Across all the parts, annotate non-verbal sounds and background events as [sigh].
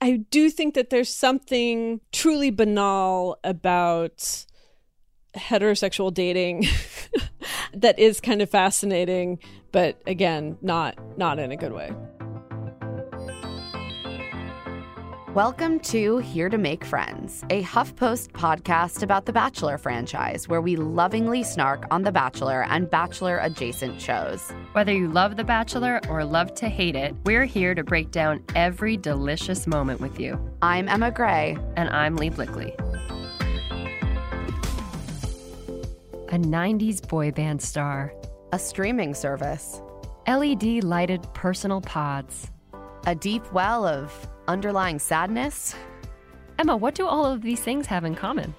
I do think that there's something truly banal about heterosexual dating [laughs] that is kind of fascinating, but again, not not in a good way. Welcome to Here to Make Friends, a HuffPost podcast about the Bachelor franchise, where we lovingly snark on The Bachelor and Bachelor adjacent shows. Whether you love The Bachelor or love to hate it, we're here to break down every delicious moment with you. I'm Emma Gray. And I'm Leigh Blickley. A 90s boy band star, A streaming service, LED lighted personal pods, a deep well of underlying sadness. Emma, what do all of these things have in common?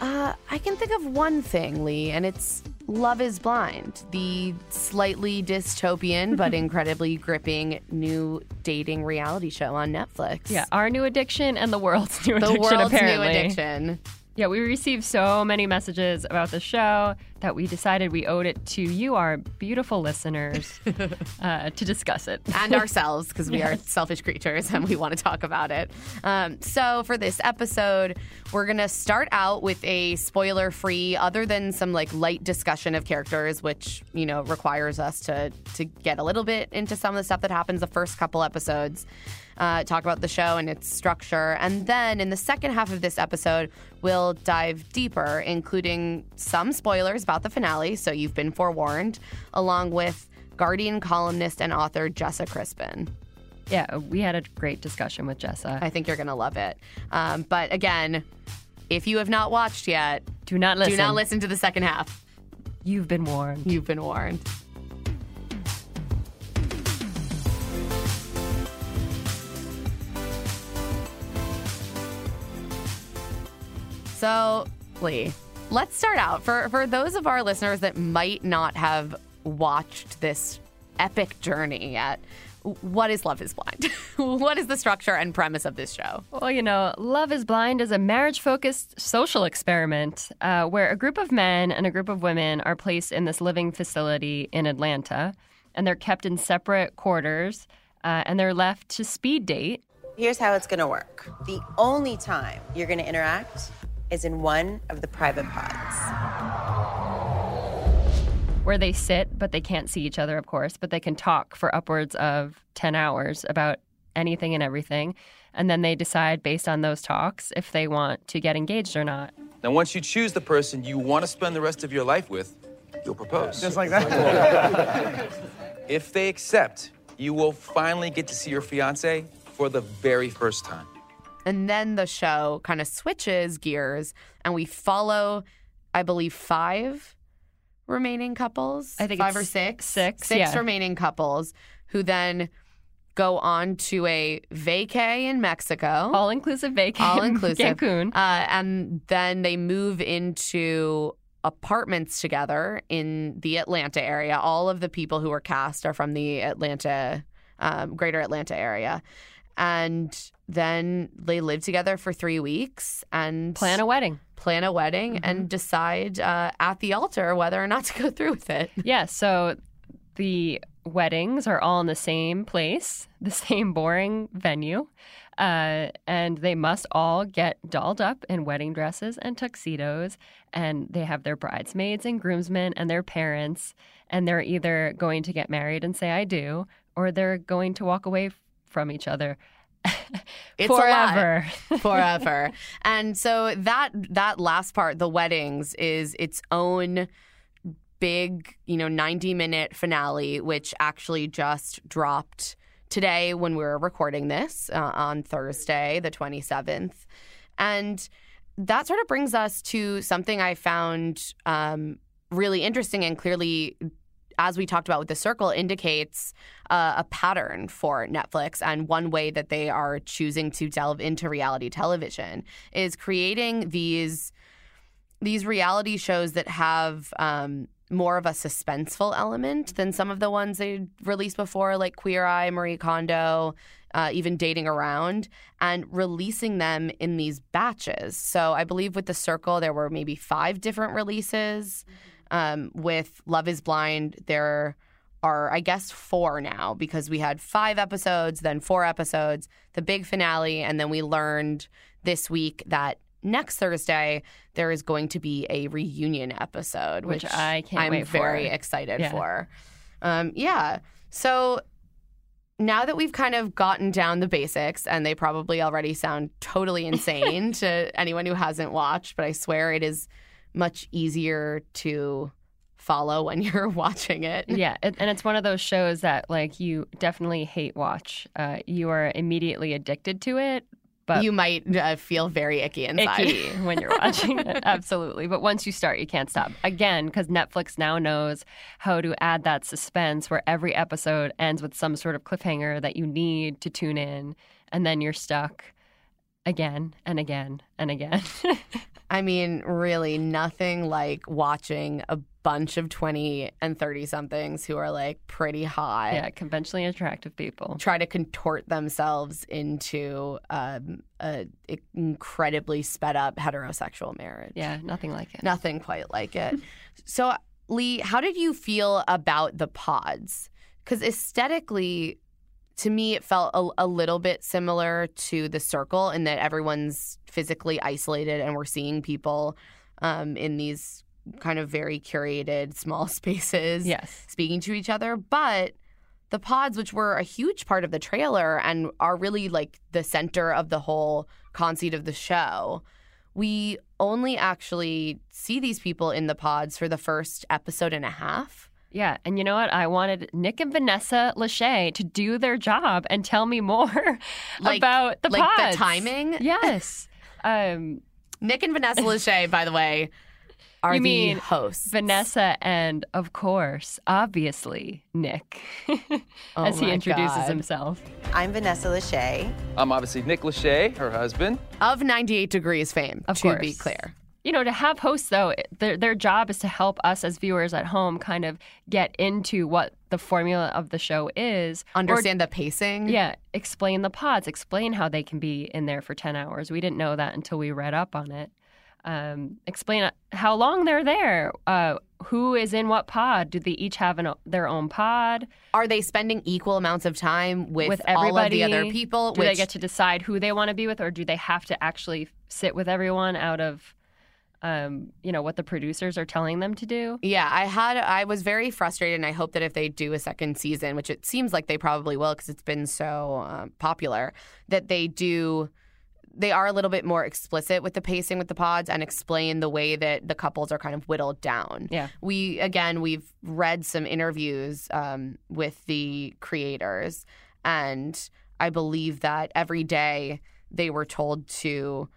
Uh, I can think of one thing, Leigh, and it's Love is Blind, the slightly dystopian but [laughs] incredibly gripping new dating reality show on Netflix. Yeah, our new addiction and the world's new the addiction, world's apparently. new addiction. Yeah, we received so many messages about the show that we decided we owed it to you, our beautiful listeners, [laughs] uh, to discuss it. and [laughs] ourselves because we are selfish creatures and we want to talk about it. Um, so for this episode, we're gonna start out with a spoiler-free, other than some like light discussion of characters, which you know requires us to to get a little bit into some of the stuff that happens the first couple episodes. Uh, talk about the show and its structure. And then in the second half of this episode, we'll dive deeper, including some spoilers about the finale, so you've been forewarned, along with Guardian columnist and author Jessa Crispin. Yeah, we had a great discussion with Jessa. I think you're going to love it. Um, but again, if you have not watched yet, do not listen. do not listen to the second half. You've been warned. You've been warned. So, Leigh, let's start out for for those of our listeners that might not have watched this epic journey yet. What is Love is Blind? [laughs] what is the structure and premise of this show? Well, you know, Love is Blind is a marriage focused social experiment uh, where a group of men and a group of women are placed in this living facility in Atlanta, and they're kept in separate quarters, uh, and they're left to speed date. Here's how it's going to work the only time you're going to interact is in one of the private pods. Where they sit, but they can't see each other, of course, but they can talk for upwards of 10 hours about anything and everything. And then they decide based on those talks if they want to get engaged or not. Now, once you choose the person you want to spend the rest of your life with, you'll propose. Just like that. If they accept, you will finally get to see your fiance for the very first time. And then the show kind of switches gears and we follow, I believe, five remaining couples. I think five it's or six. six, Six yeah. remaining couples who then go on to a vacay in Mexico. All inclusive vacay. All inclusive. Cancun. Uh, and then they move into apartments together in the Atlanta area. All of the people who were cast are from the Atlanta, um, greater Atlanta area. And then they live together for three weeks and Plan a wedding. plan a wedding and decide uh, at the altar whether or not to go [laughs] through with it. Yeah, so the weddings are all in the same place, [laughs] the same boring venue, uh, and they must all get dolled up in wedding dresses and tuxedos, and they have their bridesmaids and groomsmen and their parents, and they're either going to get married and say, I do, or they're going to walk away from each other It's forever. [laughs] forever. and so that that last part, the weddings, is its own big, you know, 90 minute finale, which actually just dropped today when we were recording this uh, on Thursday, the 27th. And that sort of brings us to something I found um, really interesting and clearly as we talked about with the circle, indicates uh, a pattern for Netflix. And one way that they are choosing to delve into reality television is creating these these reality shows that have um, more of a suspenseful element than some of the ones they released before, like Queer Eye, Marie Kondo, uh, even Dating Around, and releasing them in these batches. So I believe with The Circle, there were maybe five different releases. Um, with Love is Blind, there are, I guess, four now because we had five episodes, then four episodes, the big finale, and then we learned this week that next Thursday there is going to be a reunion episode, Which which, I can't I'm wait for. very excited Yeah. for. Um, yeah. So now that we've kind of gotten down the basics, and they probably already sound totally insane [laughs] to anyone who hasn't watched, but I swear it is much easier to follow when [laughs] you're watching it. yeah, and it's one of those shows that like you definitely hate watch. Uh, you are immediately addicted to it, but you might uh, feel very icky inside. icky [laughs] when you're watching it. Absolutely. But once you start, you can't stop. Again, because Netflix now knows how to add that suspense where every episode ends with some sort of cliffhanger that you need to tune in, and then you're stuck again and again and again. [laughs] I mean, really, nothing like watching a bunch of 20 and 30 somethings who are like pretty hot yeah, conventionally attractive people. try to contort themselves into um, a incredibly sped up heterosexual marriage. Yeah, nothing like it. Nothing quite like it. [laughs] so, Leigh, how did you feel about the pods? Because aesthetically, to me, it felt a, a little bit similar to the circle in that everyone's physically isolated and we're seeing people um, in these kind of very curated [laughs] small spaces Yes. speaking to each other. But the pods, which were a huge part of the trailer and are really like the center of the whole conceit of the show, we only actually see these people in the pods for the first episode and a half. Yeah, and you know what? I wanted Nick and Vanessa Lachey to do their job and tell me more [laughs] Like- about the like the timing? Yes. [laughs] Um, Nick and Vanessa Lachey, by the way, are You the mean hosts. Vanessa and, of course, obviously, Nick, [laughs] Oh as he introduces God. himself. I'm Vanessa Lachey. I'm obviously Nick Lachey, her husband. of 98 Degrees fame, Of to be clear. You know, to have hosts, though, their, their job is to help us as viewers at home kind of get into what the formula of the show is. or- Understand the pacing? yeah, explain the pods, explain how they can be in there for 10 hours. We didn't know that until we read up on it. Um, explain how long they're there. Uh, who is in what pod? Do they each have an, their own pod? Are they spending equal amounts of time with, with all of everybody? the other people? Do they get to decide who they want to be with, or do they have to actually sit with everyone out of, um, you know, what the producers are telling them to do? Yeah, I had I was very frustrated, and I hope that if they do a second season, which it seems like they probably will because it's been so um, popular, that they do. They are a little bit more explicit with the pacing with the pods and explain the way that the couples are kind of whittled down. Yeah. We again, we've read some interviews um, with the creators, and I believe that every day they were told to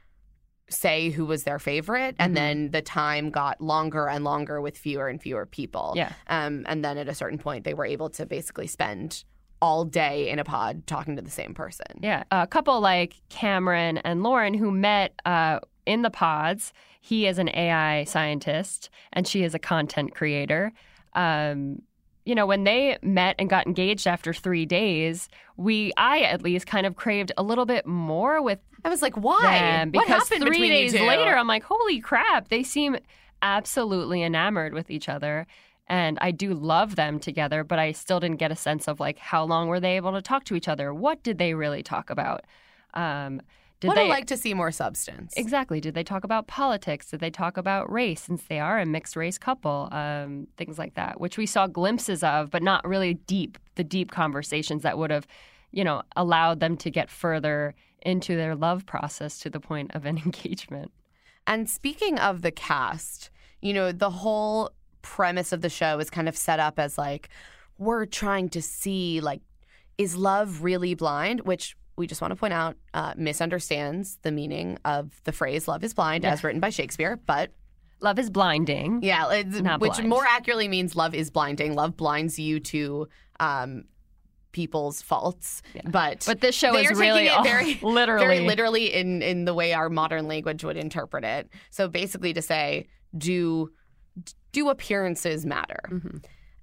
say who was their favorite, and Mhm. then the time got longer and longer with fewer and fewer people. Yeah. Um, and then at a certain point, they were able to basically spend all day in a pod talking to the same person. Yeah, a couple like Cameron and Lauren who met uh, in the pods. He is an AI scientist and she is a content creator. Um, you know, when they met and got engaged after three days, we, I at least, kind of craved a little bit more with I was like, why? them what happened three days later, I'm like, holy crap, they seem absolutely enamored with each other. And I do love them together, but I still didn't get a sense of like how long were they able to talk to each other? What did they really talk about? Um, did Would they liked to see more substance. exactly? Did they talk about politics? Did they talk about race, since they are a mixed race couple? Um, things like that, which we saw glimpses of, but not really deep. The deep conversations that would have you know, allowed them to get further into their love process to the point of an [laughs] engagement. And speaking of the cast, you know, the whole premise of the show is kind of set up as like, we're trying to see, like, is love really blind? Which we just want to point out uh, misunderstands the meaning of the phrase love is blind Yeah. as written by Shakespeare, but Love is blinding. yeah, it's, Not which blind. more accurately means love is blinding. Love blinds you to um, people's faults, but But this show is really all- very [laughs] literally. very literally in in the way our modern language would interpret it. So basically, to say do do appearances matter, Mm-hmm.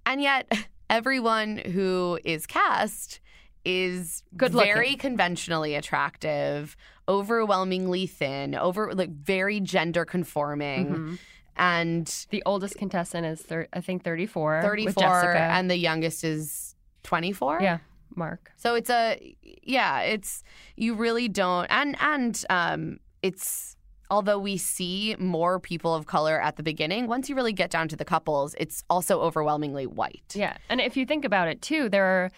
and yet [laughs] everyone who is cast is Good very conventionally attractive, overwhelmingly thin, over like very gender conforming. Mhm. And The oldest contestant is, thir- I think, 34. 34 with Jessica. and the youngest is 24 yeah, Mark. so it's a yeah it's you really don't and and um it's although we see more people of color at the beginning once you really get down to the couples it's also overwhelmingly white Yeah. And if you think about it too, there are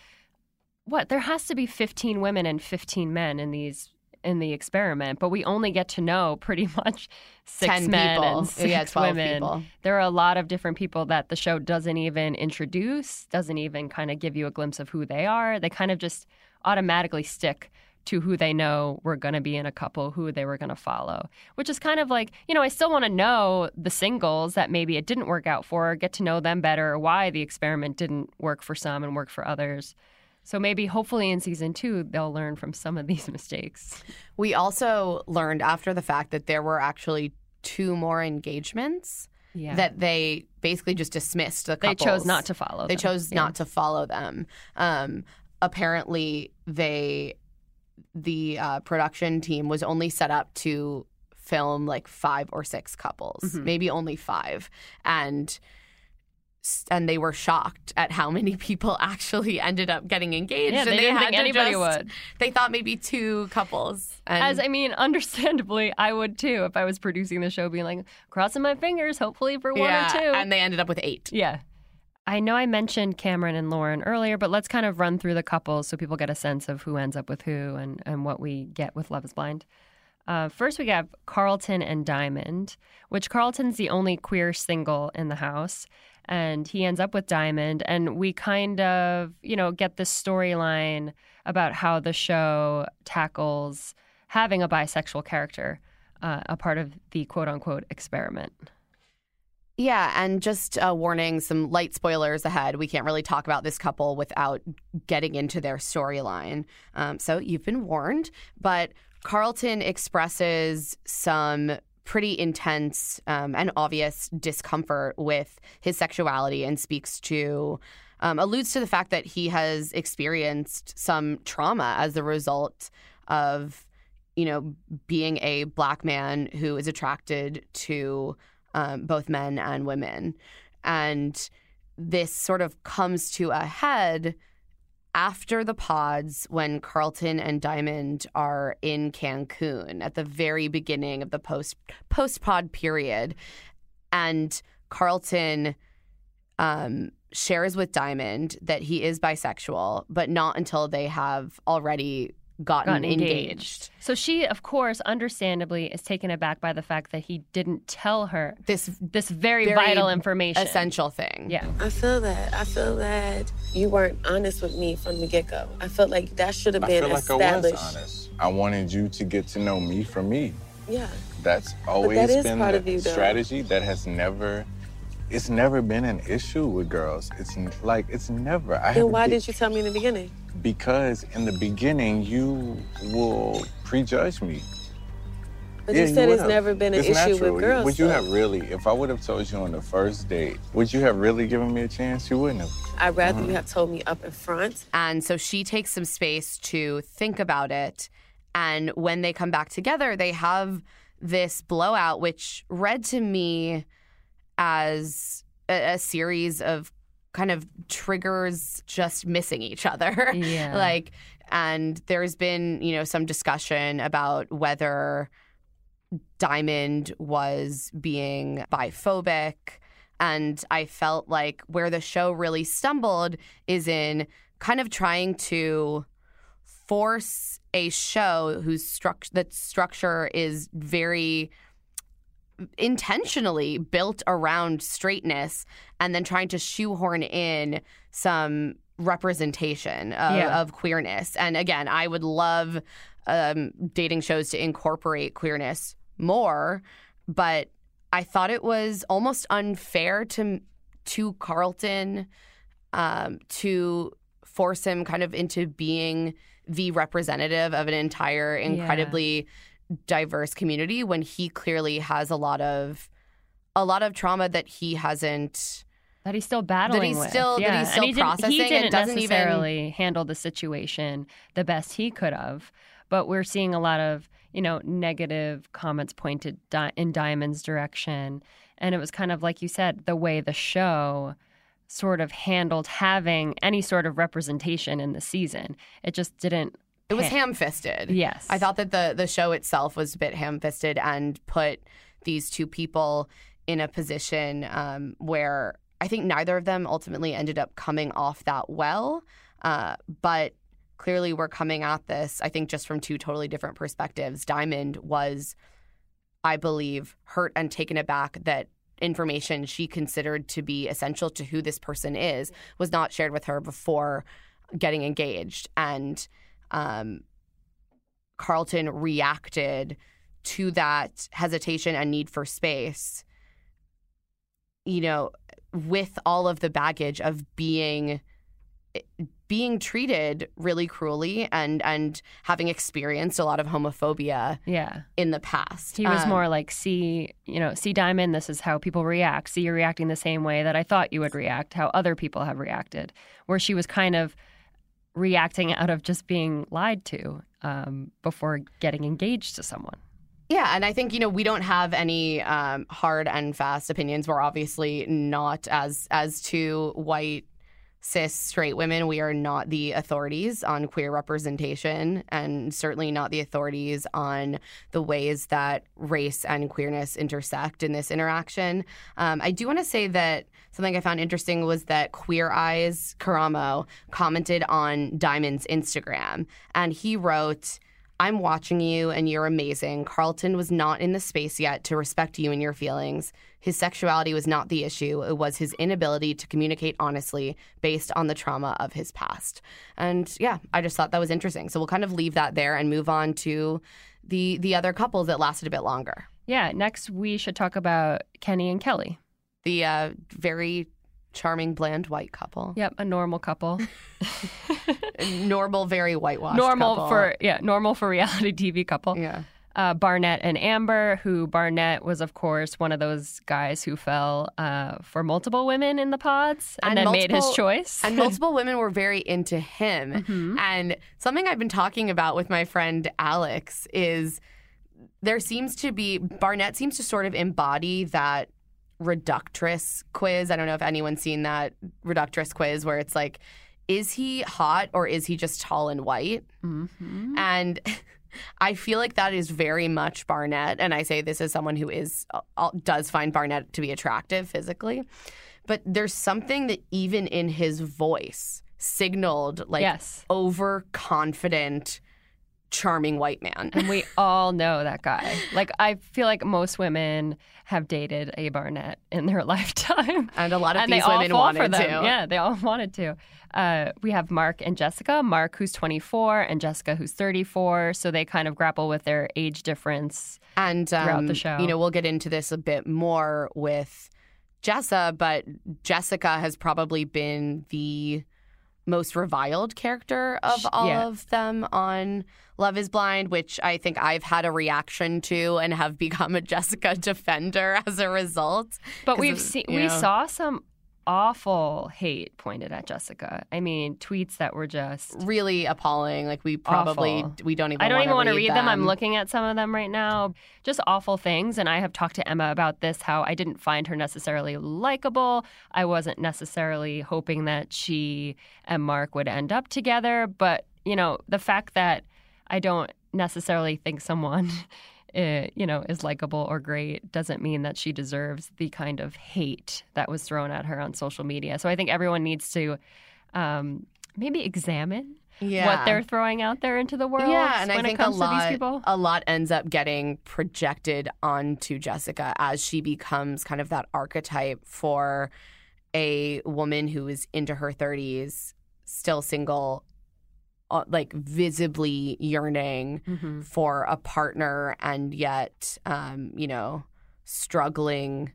what? There has to be 15 women and 15 men in these in the experiment, but we only get to know pretty [laughs] much six men people. and six Yeah, 12 women. people. There are a lot of different people that the show doesn't even introduce, doesn't even kind of give you a glimpse of who they are. They kind of just automatically stick to who they know were going to be in a couple, who they were going to follow, which is kind of like, you know, I still want to know the singles that maybe it didn't work out for, get to know them better, why the experiment didn't work for some and work for others. So maybe hopefully in season two, they'll learn from some of these [laughs] mistakes. we also learned after the fact that there were actually two more engagements Yeah. that they basically just dismissed the They couples. chose not to follow They them. chose Yeah. not to follow them. Um, apparently, they the uh, production team was only set up to film like five or six couples, Mhm. maybe only five, and and they were shocked at how many people [laughs] actually ended up getting engaged. Yeah, and they didn't had think anybody just- would. They thought maybe two couples. And As I mean, [laughs] understandably, I would too if I was producing the show, being like, crossing my fingers, hopefully for one yeah, or two. and they ended up with eight. Yeah. I know I mentioned Cameron and Lauren earlier, but let's kind of run through the couples so people get a sense of who ends up with who and, and what we get with Love is Blind. Uh, first, we have Carlton and Diamond, which Carlton's the only queer single in the house. And he ends up with Diamond. And we kind of, you know, get this storyline about how the show tackles having a bisexual character, uh, a part of the quote unquote experiment. Yeah, and just a warning some light spoilers ahead. We can't really talk about this couple without getting into their storyline. Um, so you've been warned. But Carlton expresses some pretty intense um, and obvious discomfort with his sexuality and speaks to. Um, alludes to the fact that he has experienced some trauma as a result of, you know, being a black man who is attracted to um, both men and women. And this sort of comes to a head after the pods when Carlton and Diamond are in Cancun at the very beginning of the post post pod period. And Carlton um, shares with Diamond that he is bisexual, but not until they have already gotten, gotten engaged. engaged. So she, of course, understandably, is taken aback by the fact that he didn't tell her this this very, very vital information, essential thing. Yeah. I feel that. I feel that you weren't honest with me from the get go. I felt like that should have I been feel like I was established. honest. I wanted you to get to know me for me. Yeah. That's always is been part the of you, though. strategy that has never it's never been an issue with girls. It's like it's never. I Then have why didn't you tell me in the beginning? because in the beginning you will prejudge me. But Yeah, you said would it's have. never been an It's issue natural. with girls. Would you though. have really, if I would have told you on the first date, would you have really given me a chance? You wouldn't have. I'd rather Mhm. you have told me up in front. And so she takes some space to think about it. And when they come back together, they have this blowout, which read to me as a, a series of kind of triggers just missing each other. Yeah. [laughs] like, and there's been, you know, some discussion about whether Diamond was being biphobic. And I felt like where the show really stumbled is in kind of trying to force a show whose structure that structure is very intentionally built around straightness and then trying to shoehorn in some representation of, Yeah. of queerness. And again, I would love um, dating shows to incorporate queerness more, but I thought it was almost unfair to to Carlton um, to force him kind of into being the representative of an entire incredibly diverse community when he clearly has a lot of a lot of trauma that he hasn't that he's still battling that he's with. still- that yeah. he's And still he didn't, processing He and didn't doesn't even- handle the situation the best he could have, but we're seeing a lot of you know negative comments pointed di- in Diamond's direction, and it was kind of like you said, the way the show sort of handled having any sort of representation in the season. It just didn't. It was ham fisted. Yes. I thought that the the show itself was a bit ham fisted and put these two people in a position um, where I think neither of them ultimately ended up coming off that well. Uh, but clearly, we're coming at this, I think, just from two totally different perspectives. Diamond was, I believe, hurt and taken aback that information she considered to be essential to who this person is was not shared with her before getting engaged. And um, Carlton reacted to that hesitation and need for space, you know, with all of the baggage of being being treated really cruelly and and having experienced a lot of homophobia Yeah. in the past. He was Um, more like, see, you know, see, Diamond, this is how people react. See, you're reacting the same way that I thought you would react, how other people have reacted. Where she was kind of reacting out of just being lied to um, before getting engaged to someone. Yeah, and I think you know we don't have any um, hard and fast opinions. We're obviously not as as two white cis straight women. We are not the authorities on queer representation, and certainly not the authorities on the ways that race and queerness intersect in this interaction. Um, I do want to say that something I found interesting was that Queer Eyes Karamo commented on Diamond's Instagram, and he wrote. I'm watching you and you're amazing. Carlton was not in the space yet to respect you and your feelings. His sexuality was not the issue, it was his inability to communicate honestly based on the trauma of his past. And yeah, I just thought that was interesting. So we'll kind of leave that there and move on to the the other couples that lasted a bit longer. Yeah, next we should talk about Kenny and Kelly. The uh, very charming, bland white couple. Yep, a normal couple. [laughs] [laughs] Normal, very whitewashed. normal couple. for yeah, normal for reality TV couple. Yeah. Uh, Barnett and Amber, who Barnett was, of course, one of those guys who fell uh, for multiple women in the pods and, then made his [laughs] choice. And multiple women were very into him. Mm-hmm. And something I've been talking about with my friend Alex is there seems to be Barnett seems to sort of embody that reductress quiz. I don't know if anyone's seen that reductress quiz where it's like, is he hot or is he just tall and white? Mhm. And [laughs] I feel like that is very much Barnett. And I say this as someone who is uh, does find Barnett to be attractive physically. But there's something that even in his voice signaled like Yes. overconfident, charming white man. and we all know that guy. Like I feel like most women have dated a Barnett in their [laughs] lifetime, And a lot of and these women wanted to. Yeah, they all [laughs] wanted to. Uh, we have Mark and Jessica. Mark, who's 24, and Jessica, who's 34. So they kind of grapple with their age difference. and throughout um, the show. You know, we'll get into this a bit more with Jessa, but Jessica has probably been the most reviled character of all yeah. of them on Love is Blind, which I think I've had a reaction to and have [laughs] become a Jessica defender as a result. But we've seen we know. saw some awful hate pointed at Jessica. I mean, tweets that were just really appalling. Like we probably Awful. we don't even. I don't even want to to read them. I'm looking at some of them right now. Just awful things. And I have talked to Emma about this how I didn't find her necessarily likable. I wasn't necessarily hoping that she and Mark would end up together. But, you know, the fact that I don't necessarily think someone. [laughs] uh, you know, is likable or great doesn't mean that she deserves the kind of hate that was thrown at her on social media. So I think everyone needs to um, maybe examine Yeah. what they're throwing out there into the world. Yeah, and when I think it comes a lot, to these people. a lot ends up getting projected onto Jessica as she becomes kind of that archetype for a woman who is into her 30s, still single, uh, like visibly yearning Mhm. for a partner, and yet, um, you know, struggling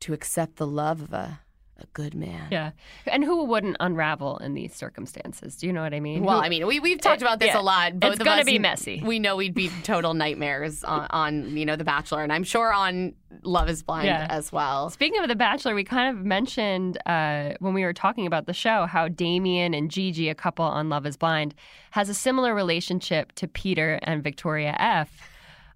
to accept the love of a, a good man. Yeah, and who wouldn't unravel in these circumstances? Do you know what I mean? Well, Who- I mean, we we've talked It- about this yeah. a lot. Both It's gonna be messy. We know we'd be [laughs] total nightmares on, on you know The Bachelor, and I'm sure on Love Is Blind Yeah. as well. Speaking of The Bachelor, we kind of mentioned uh, when we were talking about the show how Damian and Gigi, a couple on Love Is Blind, has a similar relationship to Peter and Victoria F.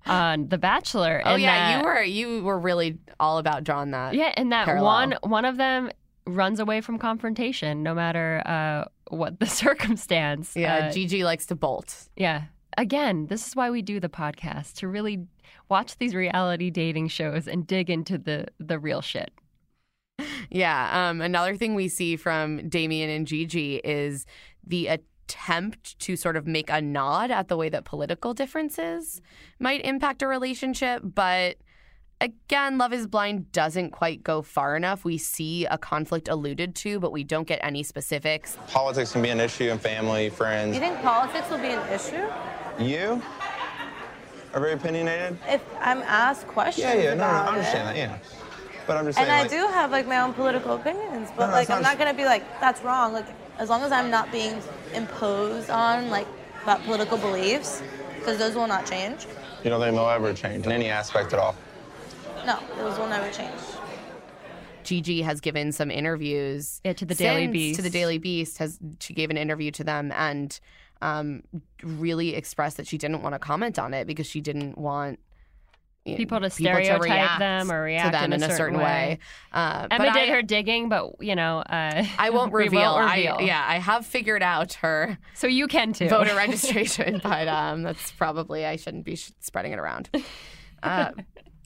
on The Bachelor. Oh yeah, that- you were you were really all about drawing that. Yeah, and that parallel. one one of them runs away from confrontation, no matter uh, what the [laughs] circumstance. Yeah, Uh, Gigi likes to bolt. yeah. Again, this is why we do the podcast to really watch these reality dating shows and dig into the the real shit. Yeah. Um, another thing we see from Damian and Gigi is the attempt to sort of make a nod at the way that political differences might impact a relationship. But again, Love is Blind doesn't quite go far enough. We see a conflict alluded to, but we don't get any specifics. Politics can be an issue in family, friends. You think politics will be an issue? You are very opinionated. If I'm asked questions Yeah, yeah, no, no, about I understand it. that, yeah. But I'm just saying, And I like, do have like my own political opinions, but No, no, like it's I'm not not gonna be like that's wrong. Like as long as I'm not being imposed on like about political beliefs, because those will not change. you don't think they'll ever change in any aspect at all. No, those will never change. Gigi has given some interviews Yeah, to the Daily since- Beast. To the Daily Beast has she gave an interview to them and um, really expressed that she didn't want to comment on it because she didn't want you know, People to stereotype react them or react to them in a certain way. Uh, Emma did I, her digging, but you know, uh, I won't [laughs] reveal. won't reveal. I, yeah, I have figured out her so you can too. voter registration, [laughs] but um, that's probably I shouldn't be sh- spreading it around. Uh,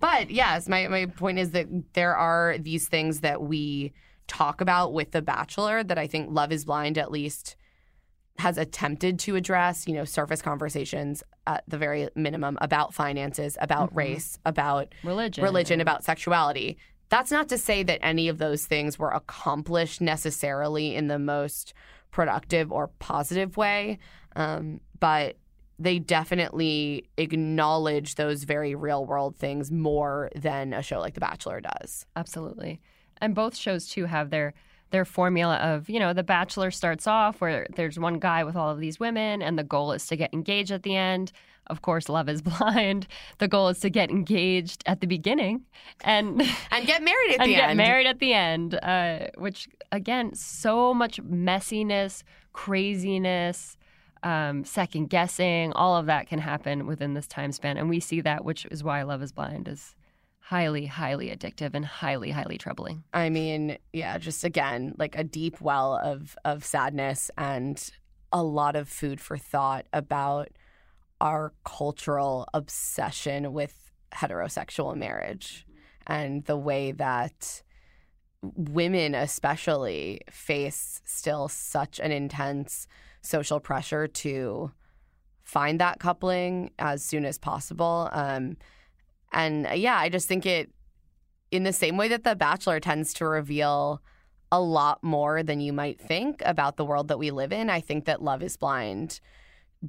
but yes, my my point is that there are these things that we talk about with The Bachelor that I think Love Is Blind at least has attempted to address. You know, surface conversations at the very minimum about finances, about Mhm. race, about religion, religion, about sexuality. That's not to say that any of those things were accomplished necessarily in the most productive or positive way, um, but they definitely acknowledge those very real world things more than a show like The Bachelor does. Absolutely. And both shows too have their their formula of, you know, The Bachelor starts off where there's one guy with all of these women and the goal is to get engaged at the end. Of course, Love is [laughs] Blind. The goal is to get engaged at the beginning and [laughs] And get married at and the get end. married at the end, uh, which again, so much messiness, craziness, um, second guessing, all of that can happen within this time span, and we see that, which is why Love Is Blind is highly, highly addictive and highly, highly troubling. I mean, yeah, just again, like a deep well of of sadness and a lot of food for thought about our cultural obsession with heterosexual marriage and the way that women especially face still such an intense social pressure to find that coupling as soon as possible um, and uh, yeah i just think it in the same way that The Bachelor tends to reveal a lot more than you might think about the world that we live in, I think that Love is Blind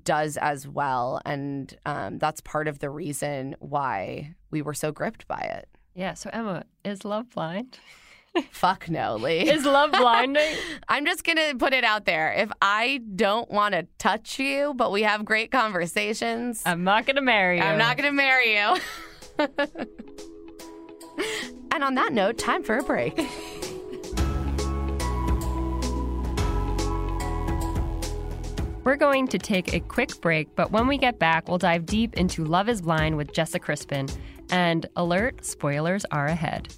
does as well. And um, that's part of the reason why we were so gripped by it. Yeah. So Emma, is Love blind? [laughs] Fuck no, Leigh. Is love blinding? [laughs] I'm just going to put it out there. If I don't want to touch you, but we have great conversations, I'm not gonna marry you. I'm not going to marry you. [laughs] [laughs] and on that note, time for a break. [laughs] We're going to take a quick break, but when we get back, we'll dive deep into Love is Blind with Jessa Crispin. And alert, spoilers are ahead.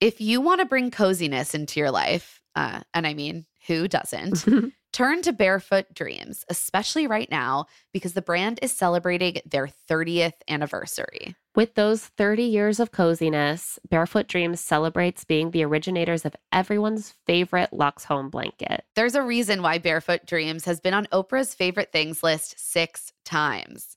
If you want to bring coziness into your life, uh, and I mean, who doesn't? [laughs] Turn to Barefoot Dreams, especially right now because the brand is celebrating their 30th anniversary. With those 30 years of coziness, Barefoot Dreams celebrates being the originators of everyone's favorite Lux home blanket. There's a reason why Barefoot Dreams has been on Oprah's favorite things list six times.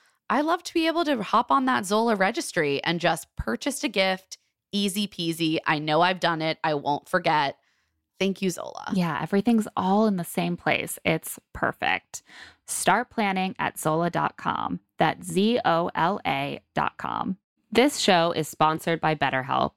I love to be able to hop on that Zola registry and just purchase a gift. Easy peasy. I know I've done it. I won't forget. Thank you, Zola. Yeah, everything's all in the same place. It's perfect. Start planning at Zola.com. That's Z O L A.com. This show is sponsored by BetterHelp.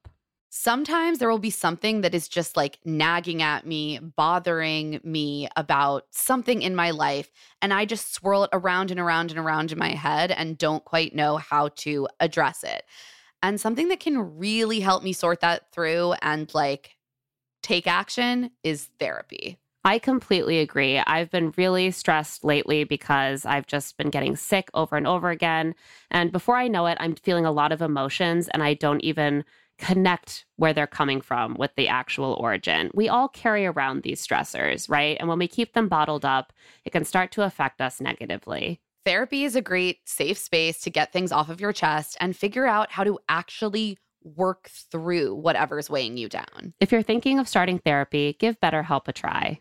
Sometimes there will be something that is just like nagging at me, bothering me about something in my life. And I just swirl it around and around and around in my head and don't quite know how to address it. And something that can really help me sort that through and like take action is therapy. I completely agree. I've been really stressed lately because I've just been getting sick over and over again. And before I know it, I'm feeling a lot of emotions and I don't even connect where they're coming from with the actual origin. We all carry around these stressors, right? And when we keep them bottled up, it can start to affect us negatively. Therapy is a great safe space to get things off of your chest and figure out how to actually work through whatever's weighing you down. If you're thinking of starting therapy, give BetterHelp a try.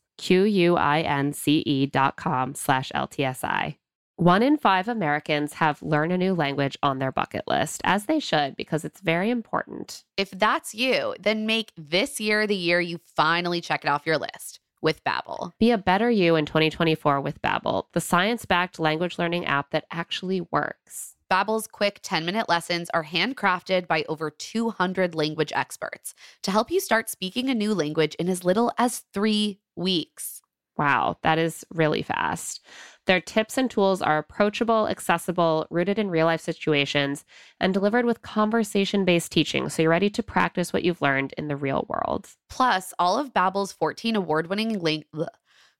Q-U-I-N-C-E dot com slash LTSI. One in five Americans have learn a new language on their bucket list, as they should, because it's very important. If that's you, then make this year the year you finally check it off your list with Babbel. Be a better you in 2024 with Babbel, the science-backed language learning app that actually works. Babbel's quick 10-minute lessons are handcrafted by over 200 language experts to help you start speaking a new language in as little as 3 weeks. Wow, that is really fast. Their tips and tools are approachable, accessible, rooted in real life situations, and delivered with conversation based teaching so you're ready to practice what you've learned in the real world. Plus, all of Babbel's 14 award-winning link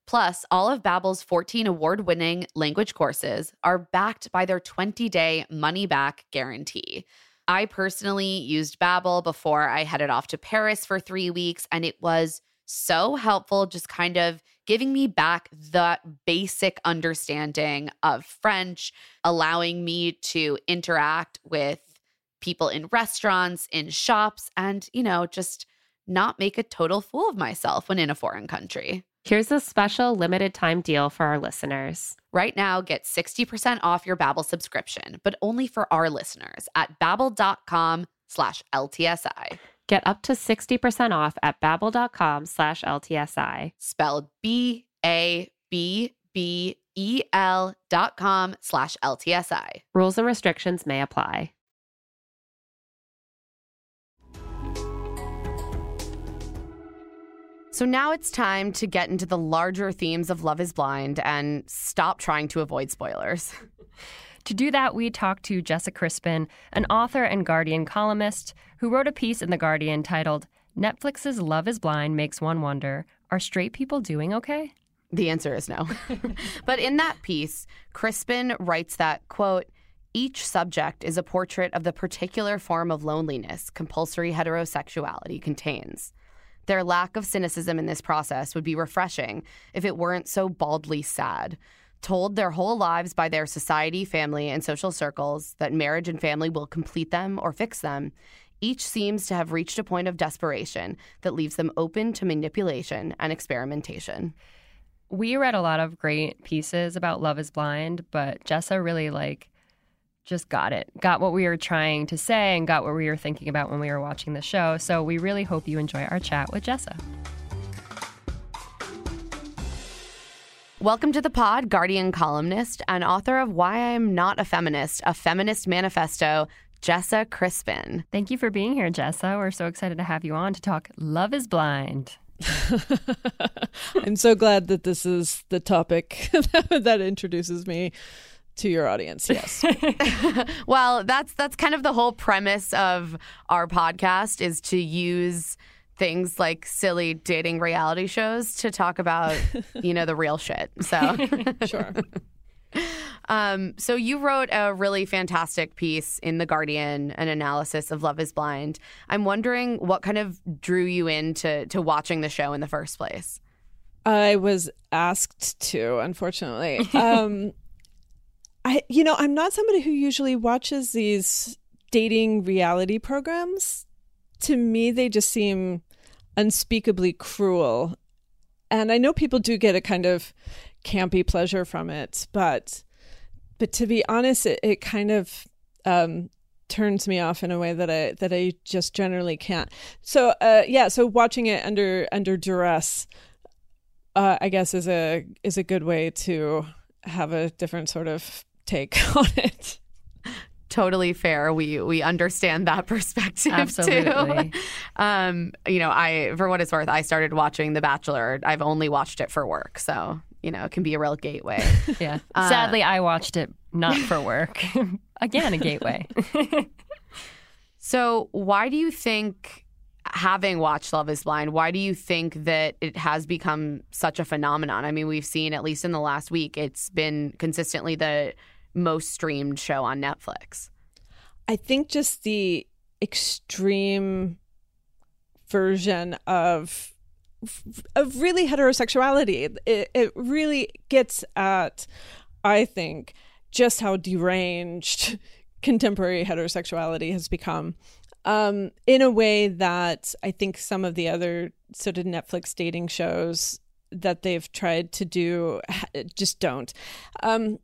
Plus, all of Babbel's 14 award-winning language courses are backed by their 20-day money-back guarantee. I personally used Babbel before I headed off to Paris for 3 weeks and it was so helpful just kind of giving me back that basic understanding of French, allowing me to interact with people in restaurants, in shops, and, you know, just not make a total fool of myself when in a foreign country. Here's a special limited time deal for our listeners. Right now, get 60% off your Babbel subscription, but only for our listeners at babbel.com slash LTSI. Get up to 60% off at babbel.com slash LTSI. Spelled B-A-B-B-E-L dot com slash LTSI. Rules and restrictions may apply. So now it's time to get into the larger themes of Love is Blind and stop trying to avoid spoilers. [laughs] To do that, we talked to Jessa Crispin, an author and Guardian columnist, who wrote a piece in The Guardian titled Netflix's Love is Blind Makes One Wonder Are Straight People Doing Okay? The answer is no. [laughs] but in that piece, Crispin writes that, quote, each subject is a portrait of the particular form of loneliness compulsory heterosexuality contains. Their lack of cynicism in this process would be refreshing if it weren't so baldly sad. Told their whole lives by their society, family, and social circles that marriage and family will complete them or fix them, each seems to have reached a point of desperation that leaves them open to manipulation and experimentation. We read a lot of great pieces about Love is Blind, but Jessa really like just got it. Got what we were trying to say and got what we were thinking about when we were watching the show. So we really hope you enjoy our chat with Jessa. Welcome to the pod, Guardian columnist and author of Why I'm Not a Feminist, a Feminist Manifesto, Jessa Crispin. Thank you for being here, Jessa. We're so excited to have you on to talk Love is Blind. [laughs] I'm so glad that this is the topic [laughs] that introduces me to your audience. Yes. [laughs] [laughs] well, that's that's kind of the whole premise of our podcast is to use things like silly dating reality shows to talk about, [laughs] you know, the real shit. So sure. Um, so you wrote a really fantastic piece in The Guardian, an analysis of Love is Blind. I'm wondering what kind of drew you into to watching the show in the first place. I was asked to, unfortunately. Um, I, you know, I'm not somebody who usually watches these dating reality programs. To me, they just seem unspeakably cruel. And I know people do get a kind of campy pleasure from it, but but to be honest, it, it kind of um, turns me off in a way that I that I just generally can't. So uh, yeah, so watching it under under duress, uh, I guess is a is a good way to have a different sort of take [laughs] on it. Totally fair. We we understand that [laughs] perspective Absolutely. too. [laughs] Um, you know, I for what it's worth, I started watching The Bachelor. I've only watched it for work, so you know, it can be a real gateway. Yeah. Sadly, I watched it not for work. Again, a gateway. so, why do you think, having watched Love is Blind, why do you think that it has become such a phenomenon? I mean, we've seen, at least in the last week, it's been consistently the most streamed show on Netflix. I think just the extreme version of of really heterosexuality. It, it really gets at, I think, just how deranged [laughs] contemporary heterosexuality has become um, in a way that I think some of the other sort of Netflix dating shows that they've tried to do just don't. Um,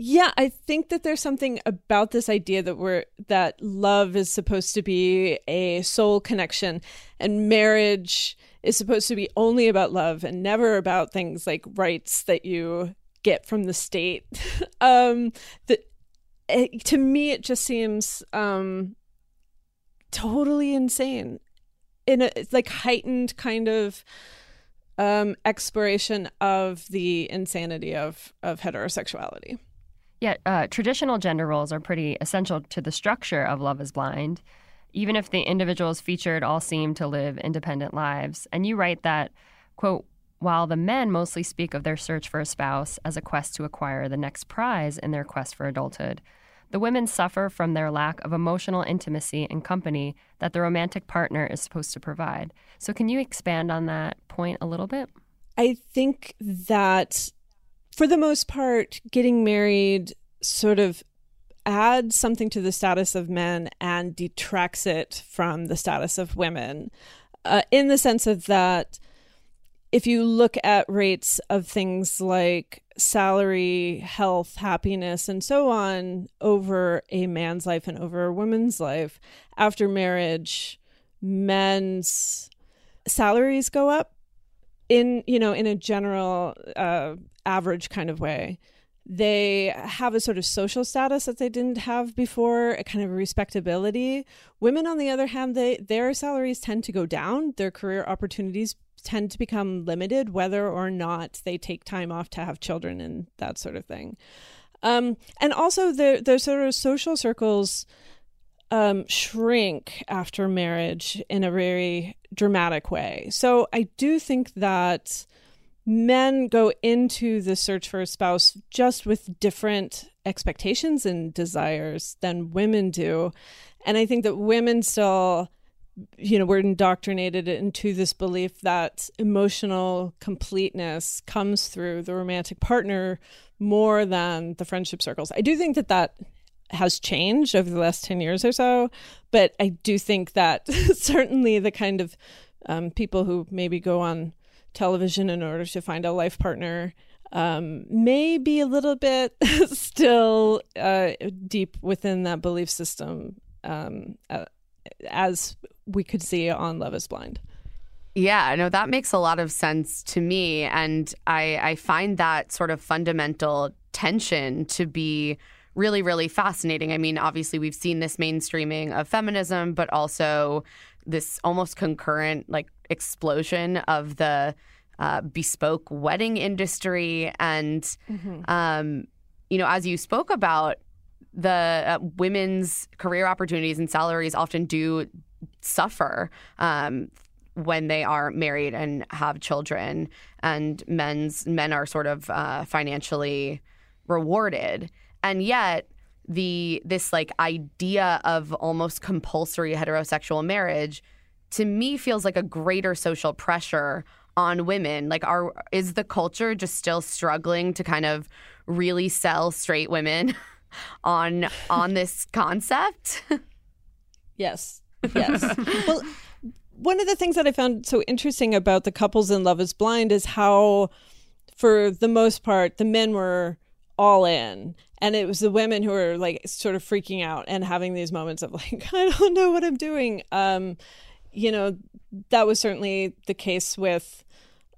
yeah, I think that there's something about this idea that we're that love is supposed to be a soul connection and marriage is supposed to be only about love and never about things like rights that you get from the state. [laughs] um that it, to me it just seems um totally insane in a like heightened kind of um exploration of the insanity of of heterosexuality. Yeah, uh, traditional gender roles are pretty essential to the structure of Love is Blind. Even if the individuals featured all seem to live independent lives. And you write that, quote, while the men mostly speak of their search for a spouse as a quest to acquire the next prize in their quest for adulthood, the women suffer from their lack of emotional intimacy and company that the romantic partner is supposed to provide. So, can you expand on that point a little bit? I think that for the most part, getting married sort of adds something to the status of men and detracts it from the status of women, uh, in the sense of that if you look at rates of things like salary, health, happiness, and so on over a man's life and over a woman's life, after marriage, men's salaries go up in you know in a general uh, average kind of way they have a sort of social status that they didn't have before a kind of respectability. Women on the other hand they their salaries tend to go down. Their career opportunities tend to become limited whether or not they take time off to have children and that sort of thing. Um, and also their the sort of social circles um, shrink after marriage in a very dramatic way. So I do think that men go into the search for a spouse just with different expectations and desires than women do. And I think that women still, you know, we're indoctrinated into this belief that emotional completeness comes through the romantic partner more than the friendship circles. I do think that that has changed over the last 10 years or so. But I do think that [laughs] certainly the kind of um, people who maybe go on television in order to find a life partner um, may be a little bit [laughs] still uh, deep within that belief system, um, uh, as we could see on Love is Blind. Yeah, no, that makes a lot of sense to me. And I, I find that sort of fundamental tension to be really, really fascinating. I mean, obviously, we've seen this mainstreaming of feminism, but also this almost concurrent like explosion of the uh, bespoke wedding industry. And, mm-hmm. um, you know, as you spoke about, the uh, women's career opportunities and salaries often do suffer um, when they are married and have children, and men's men are sort of uh, financially rewarded and yet the this like idea of almost compulsory heterosexual marriage to me feels like a greater social pressure on women. Like are is the culture just still struggling to kind of really sell straight women [laughs] on on this [laughs] concept? Yes. Yes. [laughs] Well one of the things that i found so interesting about the couples in love is blind is how for the most part the men were all in. And it was the women who were like sort of freaking out and having these moments of [laughs] like i don't know what i'm doing. Um you know that was certainly the case with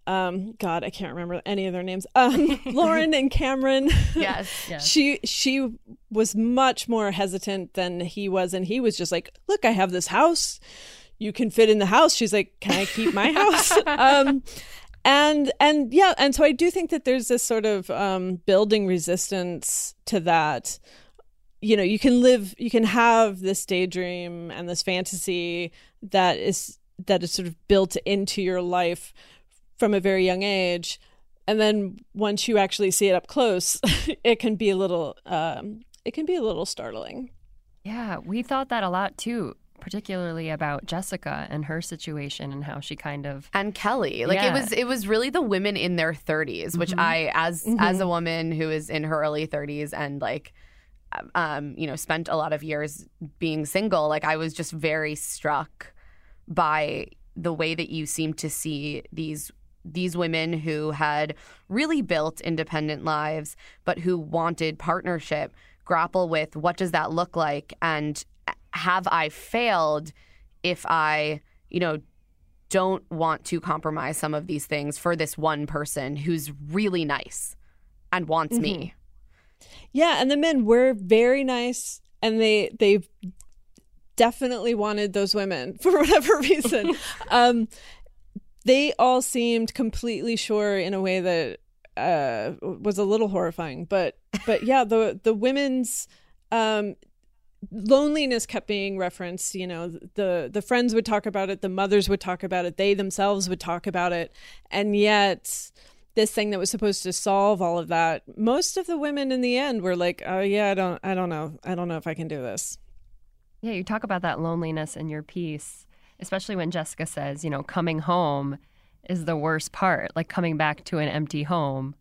um god i can't remember any of their names. Um [laughs] lauren and cameron. [laughs] Yes, yes. She she was much more hesitant than he was and he was just like look i have this house. You can fit in the house. She's like can i keep my house? Um and and yeah and so i do think that there's this sort of um, building resistance to that. You know you can live you can have this daydream and this fantasy that is that is sort of built into your life from a very young age. And then once you actually see it up close [laughs] it can be a little um, it can be a little startling. Yeah we thought that a lot too particularly about Jessica and her situation and how she kind of and Kelly. Like it was it was really the women in their 30s, which Mhm. I as Mhm. as a woman who is in her early 30s and like um you know spent a lot of years being single, like I was just very struck by the way that you seem to see these these women who had really built independent lives but who wanted partnership grapple with what does that look like and have I failed if I, you know, don't want to compromise some of these things for this one person who's really nice and wants me. Yeah, and the men were very nice and they they definitely wanted those women [laughs] for whatever reason. [laughs] um they all seemed completely sure in a way that uh was a little horrifying, but but yeah, the the women's um loneliness kept being referenced you know the the friends would talk about it the mothers would talk about it they themselves would talk about it. And yet this thing that was supposed to solve all of that most of the women in the end were like oh yeah i don't i don't know i don't know if i can do this. Yeah, you talk about that loneliness in your piece, especially when Jessica says, you know, coming home is the worst part, like coming back to an empty home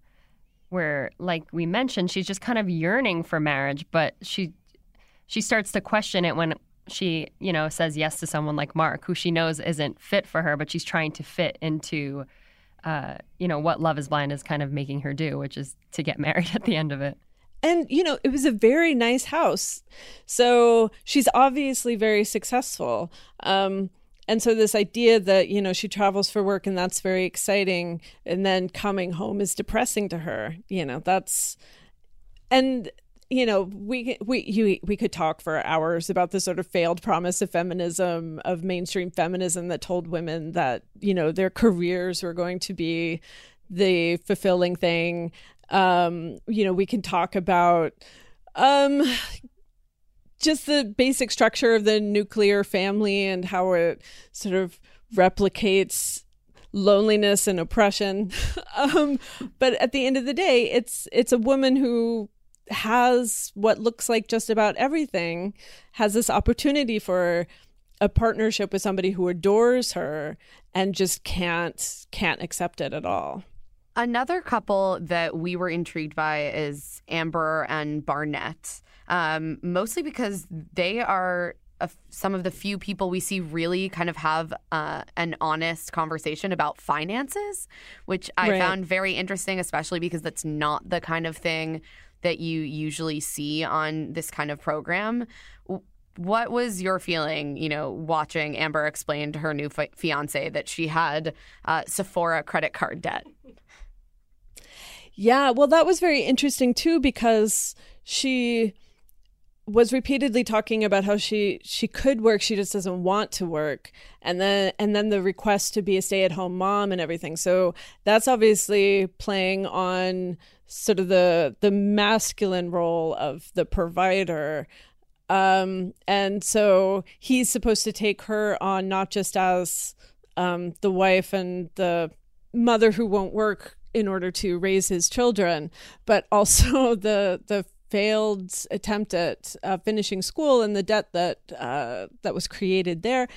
where like we mentioned she's just kind of yearning for marriage, but she she starts to question it when she, you know, says yes to someone like Mark who she knows isn't fit for her, but she's trying to fit into uh, you know, what Love is Blind is kind of making her do, which is to get [laughs] married at the end of it. and you know it was a very nice house so she's obviously very successful um and so this idea that you know she travels for work and that's very exciting and then coming home is depressing to her you know that's and you know we we you, we could talk for hours about the sort of failed promise of feminism of mainstream feminism that told women that you know their careers were going to be the fulfilling thing. Um you know we can talk about um just the basic structure of the nuclear family and how it sort of replicates loneliness and oppression. [laughs] Um but at the end of the day it's it's a woman who has what looks like just about everything has this opportunity for a partnership with somebody who adores her and just can't can't accept it at all Another couple that we were intrigued by is Amber and Barnett, um, mostly because they are a, some of the few people we see really kind of have uh, an honest conversation about finances, which I Right. found very interesting, especially because that's not the kind of thing that you usually see on this kind of program. What was your feeling, you know, watching Amber explain to her new fi- fiance that she had uh, Sephora credit card debt? Yeah, well, that was very interesting too because she was repeatedly talking about how she she could work, she just doesn't want to work, and then and then the request to be a stay at home mom and everything. So that's obviously playing on sort of the the masculine role of the provider. Um, and so he's supposed to take her on not just as um, the wife and the mother who won't work in order to raise his children, but also [laughs] the the failed attempt at uh, finishing school and the debt that uh, that was created there.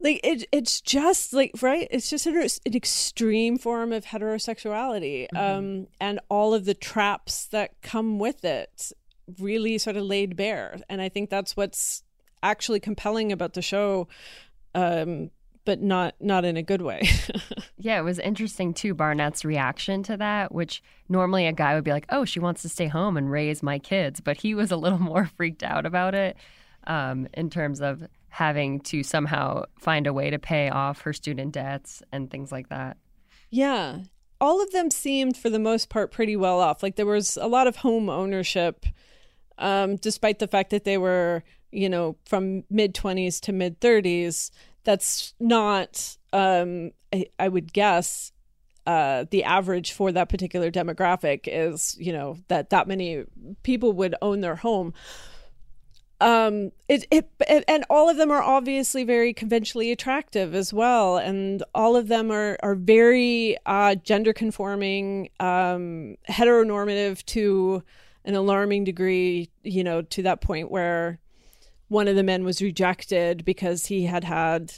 Like it, it's just like right. It's just an, an extreme form of heterosexuality, um, and all of the traps that come with it really sort of laid bare. And I think that's what's actually compelling about the show. Um, but not not in a good way. [laughs] Yeah, it was interesting too, Barnett's reaction to that, which normally a guy would be like, oh, she wants to stay home and raise my kids. But he was a little [laughs] more freaked out about it um, in terms of having to somehow find a way to pay off her student debts and things like that. Yeah. All of them seemed, for the most part, pretty well off. Like there was a lot of home ownership, um, despite the fact that they were, you know, from mid 20s to mid 30s. That's not, um, I, I would guess, uh, the average for that particular demographic is, you know, that that many people would own their home. Um it, it it- and all of them are obviously very conventionally attractive as well and all of them are are very uh gender conforming um heteronormative to an alarming degree you know to that point where one of the men was rejected because he had had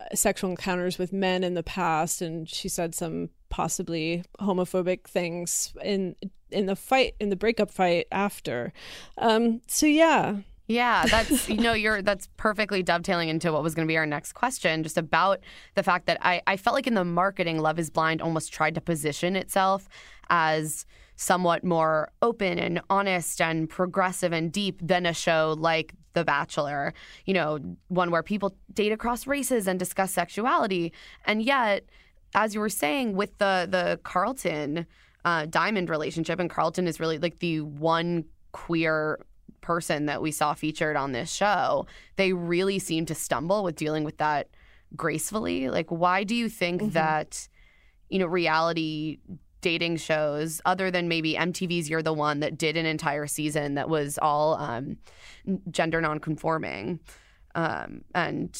uh, sexual encounters with men in the past and she said some possibly homophobic things in in the fight in the breakup fight after. Um so yeah. Yeah, [laughs] that's you know, you're that's perfectly dovetailing into what was going to be our next question, just about the fact that I, I felt like in the marketing, Love is Blind almost tried to position itself as somewhat more open and honest and progressive and deep than a show like The Bachelor, you know, one where people date across races and discuss sexuality. And yet, as you were saying, with the the Carlton uh, Diamond relationship, and Carlton is really like the one queer person that we saw featured on this show, they really seem to stumble with dealing with that gracefully. Like, why do you think that, you know, reality dating shows, other than maybe MTV's You're the One that did an entire season that was all um, gender nonconforming um, and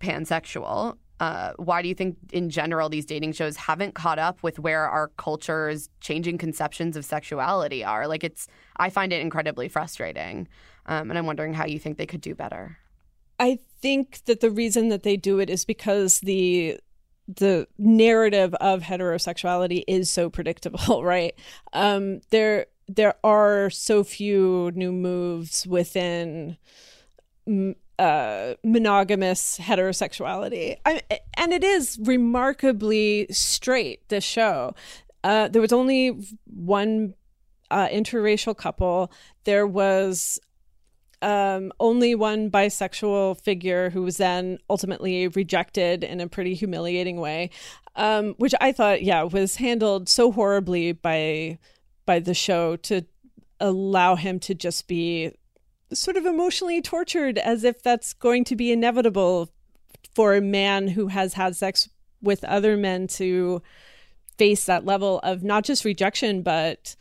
pansexual, uh, why do you think, in general, these dating shows haven't caught up with where our culture's changing conceptions of sexuality are? Like, it's, I find it incredibly frustrating. Um, and I'm wondering how you think they could do better. I think that the reason that they do it is because the the narrative of heterosexuality is so predictable, [laughs] right? Um, there there are so few new moves within uh, monogamous heterosexuality, I, and it is remarkably straight. This show, uh, there was only one uh, interracial couple. There was um, only one bisexual figure who was then ultimately rejected in a pretty humiliating way, um, which I thought, yeah, was handled so horribly by by the show to allow him to just be sort of emotionally tortured as if that's going to be inevitable for a man who has had sex with other men to face that level of not just rejection but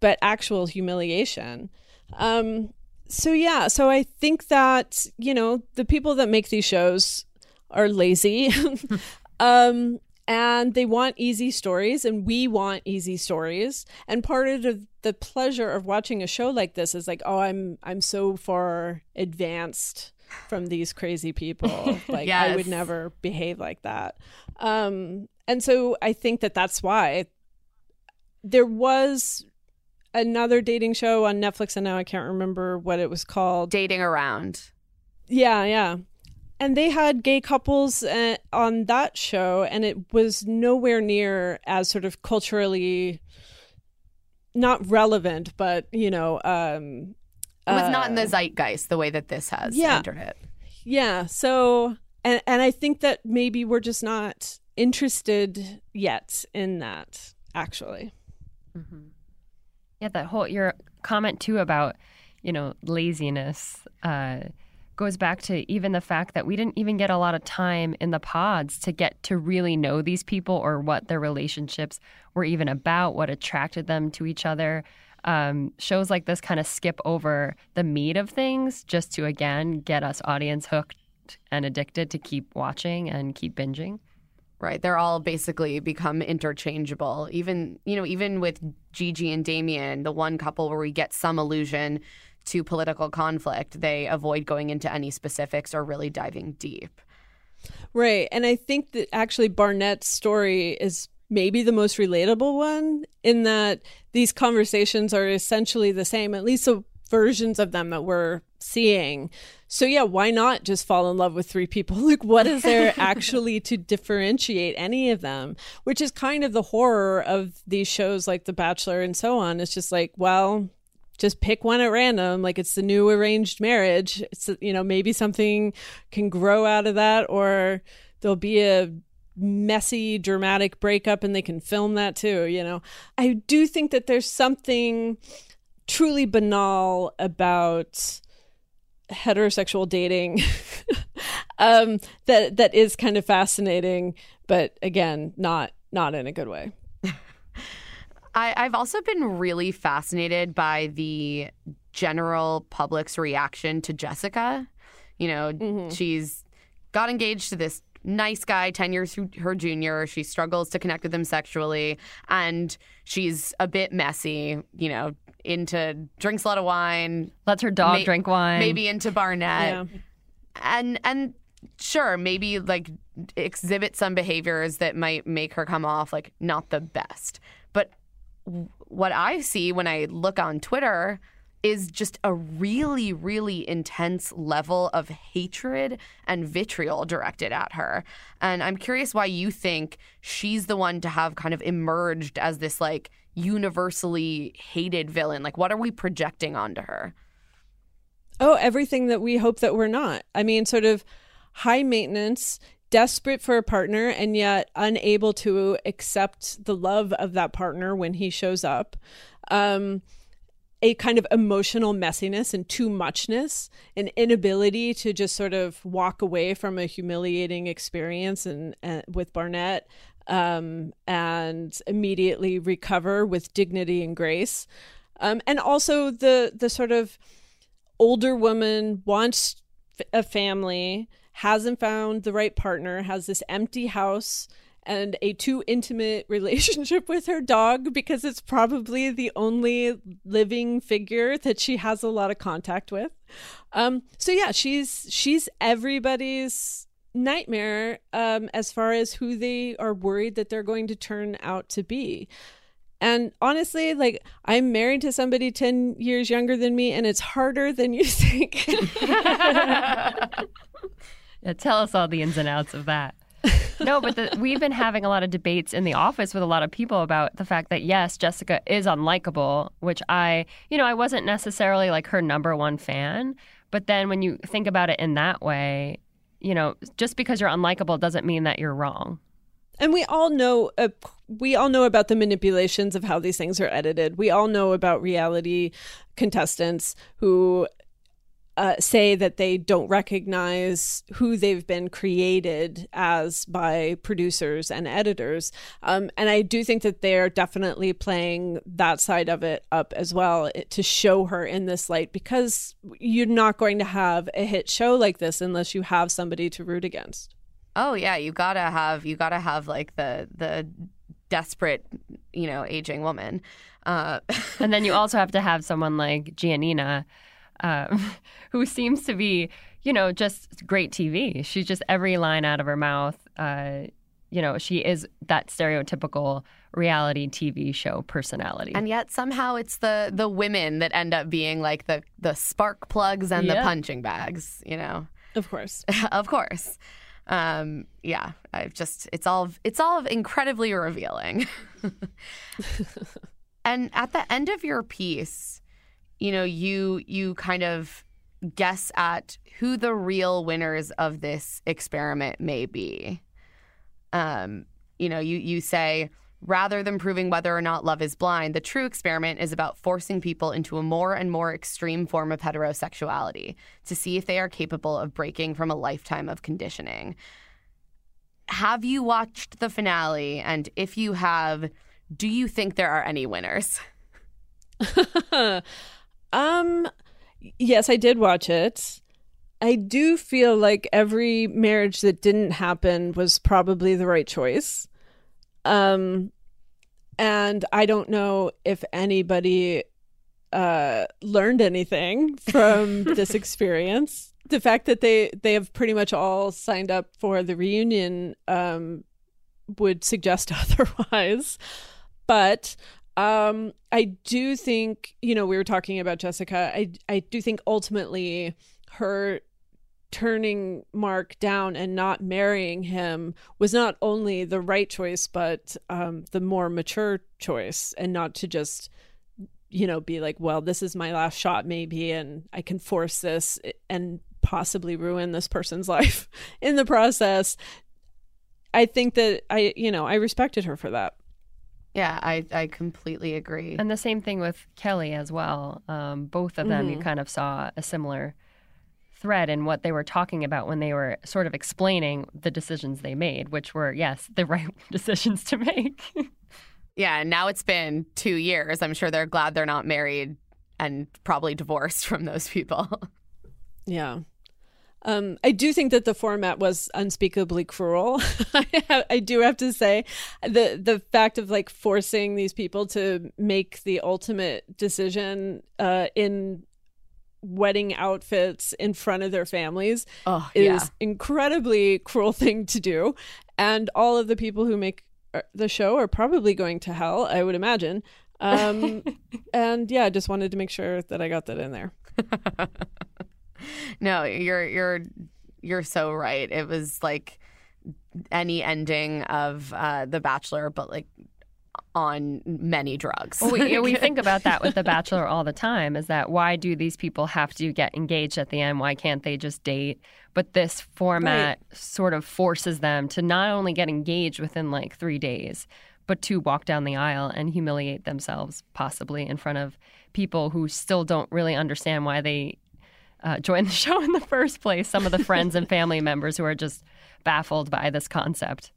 but actual humiliation. Um so yeah so i think that you know the people that make these shows are lazy. [laughs] Um and they want easy stories and we want easy stories. And part of the, the pleasure of watching a show like this is like oh i'm i'm so far advanced from these crazy people. [laughs] Like i would never behave like that. Um and so i think that that's why there was another dating show on netflix and now i can't remember what it was called Dating Around. yeah, yeah. And they had gay couples uh, on that show, and it was nowhere near as sort of culturally not relevant, but you know, um, It was not in the uh, zeitgeist the way that this has Yeah. entered it. yeah. So, and and I think that maybe we're just not interested yet in that. Actually, Yeah, that whole your comment too about you know laziness uh, goes back to even the fact that we didn't even get a lot of time in the pods to get to really know these people or what their relationships were even about, what attracted them to each other. Um, shows like this kind of skip over the meat of things just to again get us audience hooked and addicted to keep watching and keep binging. Right. They're all basically become interchangeable. Even, you know, even with Gigi and Damian, the one couple where we get some allusion to political conflict, they avoid going into any specifics or really diving deep. right. And I think that actually Barnett's story is maybe the most relatable one in that these conversations are essentially the same, at least versions of them that we're seeing. So yeah, why not just fall in love with three people? [laughs] Like what is there [laughs] actually to differentiate any of them? Which is kind of the horror of these shows like The Bachelor and so on. It's just like, well, just pick one at random like it's the new arranged marriage it's you know maybe something can grow out of that or there'll be a messy dramatic breakup and they can film that too you know i do think that there's something truly banal about heterosexual dating [laughs] um that that is kind of fascinating but again not not in a good way I, I've also been really fascinated by the general public's reaction to Jessica. You know, she's got engaged to this nice guy 10 years her- her junior. She struggles to connect with him sexually, and she's a bit messy, you know, into drinks a lot of wine, lets her dog may- drink wine. maybe into Barnett, Yeah. and and sure, maybe like exhibit some behaviors that might make her come off like not the best. But w- what I see when I look on Twitter is just a really, really intense level of hatred and vitriol directed at her. And I'm curious why you think she's the one to have kind of emerged as this like universally hated villain. Like, what are we projecting onto her? Oh, everything that we hope that we're not. I mean, sort of high maintenance, desperate for a partner, and yet unable to accept the love of that partner when he shows up. Um, a kind of emotional messiness and too muchness, an inability to just sort of walk away from a humiliating experience and, and with Barnett um, and immediately recover with dignity and grace. Um, and also the the sort of older woman wants a family, hasn't found the right partner, has this empty house and a too intimate [laughs] relationship with her dog because it's probably the only living figure that she has a lot of contact with. Um, so yeah, she's she's everybody's nightmare um, as far as who they are worried that they're going to turn out to be. And honestly, like I'm married to somebody 10 years younger than me, and it's harder than you [laughs] think. [laughs] Yeah, tell us all the ins and outs of that. no, but the, we've been having a lot of debates in the office with a lot of people about the fact that yes, Jessica is unlikable, which I, you know, I wasn't necessarily like her number one fan, but then when you think about it in that way, you know, just because you're unlikable doesn't mean that you're wrong. and we all know uh, we all know about the manipulations of how these things are edited. We all know about reality contestants who uh, say that they don't recognize who they've been created as by producers and editors. Um, and I do think that they're definitely playing that side of it up as well it- to show her in this light because you're not going to have a hit show like this unless you have somebody to root against. Oh yeah, you gotta have you gotta have like the the desperate, you know, aging woman. Uh, [laughs] and then you also have to have someone like Giannina, um, [laughs] who seems to be, you know, just great TV. She's just every line out of her mouth. Uh, you know, she is that stereotypical reality TV show personality. and yet somehow it's the the women that end up being like the the spark plugs and the punching bags. You know, Of course. [laughs] of course. Um, yeah, I've just it's all it's all incredibly revealing. [laughs] and at the end of your piece, you know, you you kind of guess at who the real winners of this experiment may be. Um, you know, you you say rather than proving whether or not love is blind, the true experiment is about forcing people into a more and more extreme form of heterosexuality to see if they are capable of breaking from a lifetime of conditioning. Have you watched the finale? And if you have, do you think there are any winners? [laughs] um yes, I did watch it. I do feel like every marriage that didn't happen was probably the right choice. Um and I don't know if anybody uh learned anything from [laughs] this experience. The fact that they they have pretty much all signed up for the reunion um would suggest [laughs] otherwise. But um, I do think, you know, we were talking about Jessica. I I do think ultimately her turning Mark down and not marrying him was not only the right choice, but um, the more mature choice, and not to just, you know, be like, well, this is my last shot, maybe, and I can force this and possibly ruin this person's [laughs] life in the process. I think that I, you know, I respected her for that. Yeah, I, I completely agree. And the same thing with Kelly as well. Um, both of them, you Mhm. kind of saw a similar thread in what they were talking about when they were sort of explaining the decisions they made, which were, yes, the [laughs] right decisions to make. Yeah, and now it's been two years. I'm sure they're glad they're not married and probably divorced from those people. [laughs] Yeah. Um, I do think that the format was unspeakably cruel. [laughs] I, I do have to say, the the fact of like forcing these people to make the ultimate decision uh, in wedding outfits in front of their families oh, is yeah. incredibly cruel thing to do, and all of the people who make uh, the show are probably going to hell. I would imagine. Um, [laughs] and yeah, I just wanted to make sure that I got that in there. [laughs] [laughs] no, you're you're you're so right. It was like any ending of uh, The Bachelor, but like on many drugs. Well, we, we [laughs] think about that with The Bachelor all the time is that why do these people have to get engaged at the end? Why can't they just date? But this format right. sort of forces them to not only get engaged within like three days, but to walk down the aisle and humiliate themselves, possibly in front of people who still don't really understand why they uh, joined the [laughs] show in the first place. Some of the friends and family members who are just baffled by this concept.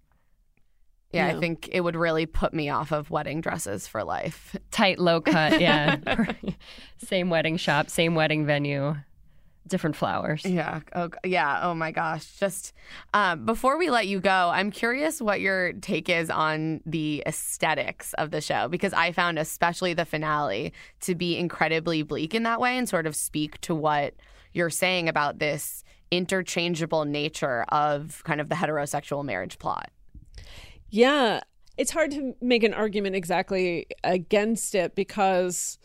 Yeah, I think it would really put me off of wedding dresses for life. Tight, low cut, [laughs] yeah. [laughs] same wedding shop, same wedding venue, different flowers. Yeah. Oh, yeah. Oh my gosh. Just um, before we let you go, I'm curious what your take is on the aesthetics of the show because I found, especially the finale, to be incredibly bleak in that way and sort of speak to what you're saying about this interchangeable nature of kind of the heterosexual marriage plot. Yeah, it's hard to make an argument exactly against it because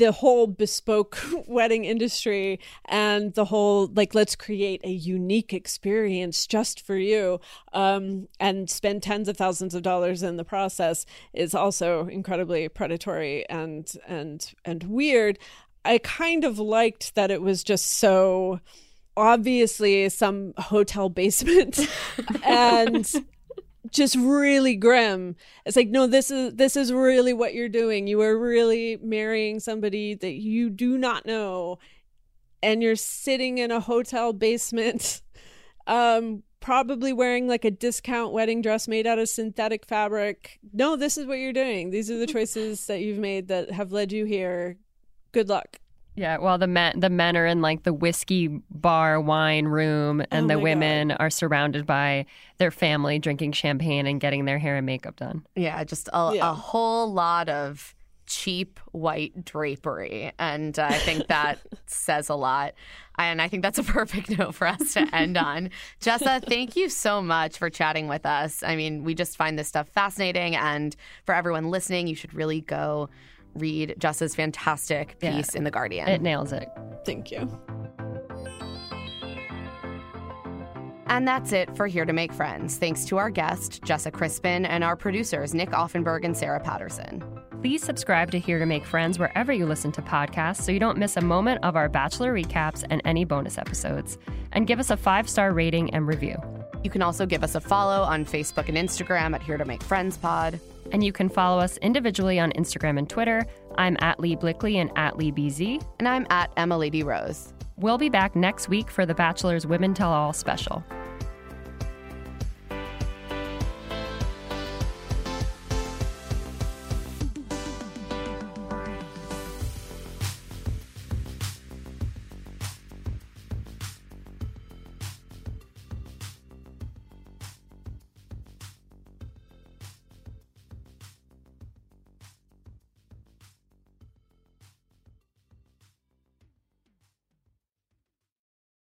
the whole bespoke [laughs] wedding industry and the whole like let's create a unique experience just for you um, and spend tens of thousands of dollars in the process is also incredibly predatory and and and weird i kind of liked that it was just so obviously some hotel basement [laughs] and just really grim. It's like no this is this is really what you're doing. You are really marrying somebody that you do not know and you're sitting in a hotel basement um probably wearing like a discount wedding dress made out of synthetic fabric. No this is what you're doing. These are the choices that you've made that have led you here good luck yeah, well, the men the men are in like the whiskey bar wine room, and Oh the women God. are surrounded by their family drinking champagne and getting their hair and makeup done. Yeah, just a, a whole lot of cheap white drapery. And uh, I think that [laughs] says a lot. And I think that's a perfect [laughs] note for us to end on. Jessa, thank you so much for chatting with us. I mean, we just find this stuff fascinating. And for everyone listening, you should really go read Jessa's fantastic Yeah. piece in The Guardian. It nails it. thank you And that's it for Here to Make Friends. Thanks to our guest, Jessa Crispin, and our producers, Nick Offenberg and Sarah Patterson. Please subscribe to Here to Make Friends wherever you listen to podcasts so you don't miss a moment of our Bachelor recaps and any bonus episodes. And give us a five star rating and review. You can also give us a follow on Facebook and Instagram at Here to Make Friends Pod. And you can follow us individually on Instagram and Twitter. I'm at Leigh Blickley and at Leigh BZ. And I'm at Emma Lady Rose. We'll be back next week for the Bachelor's Women Tell All special.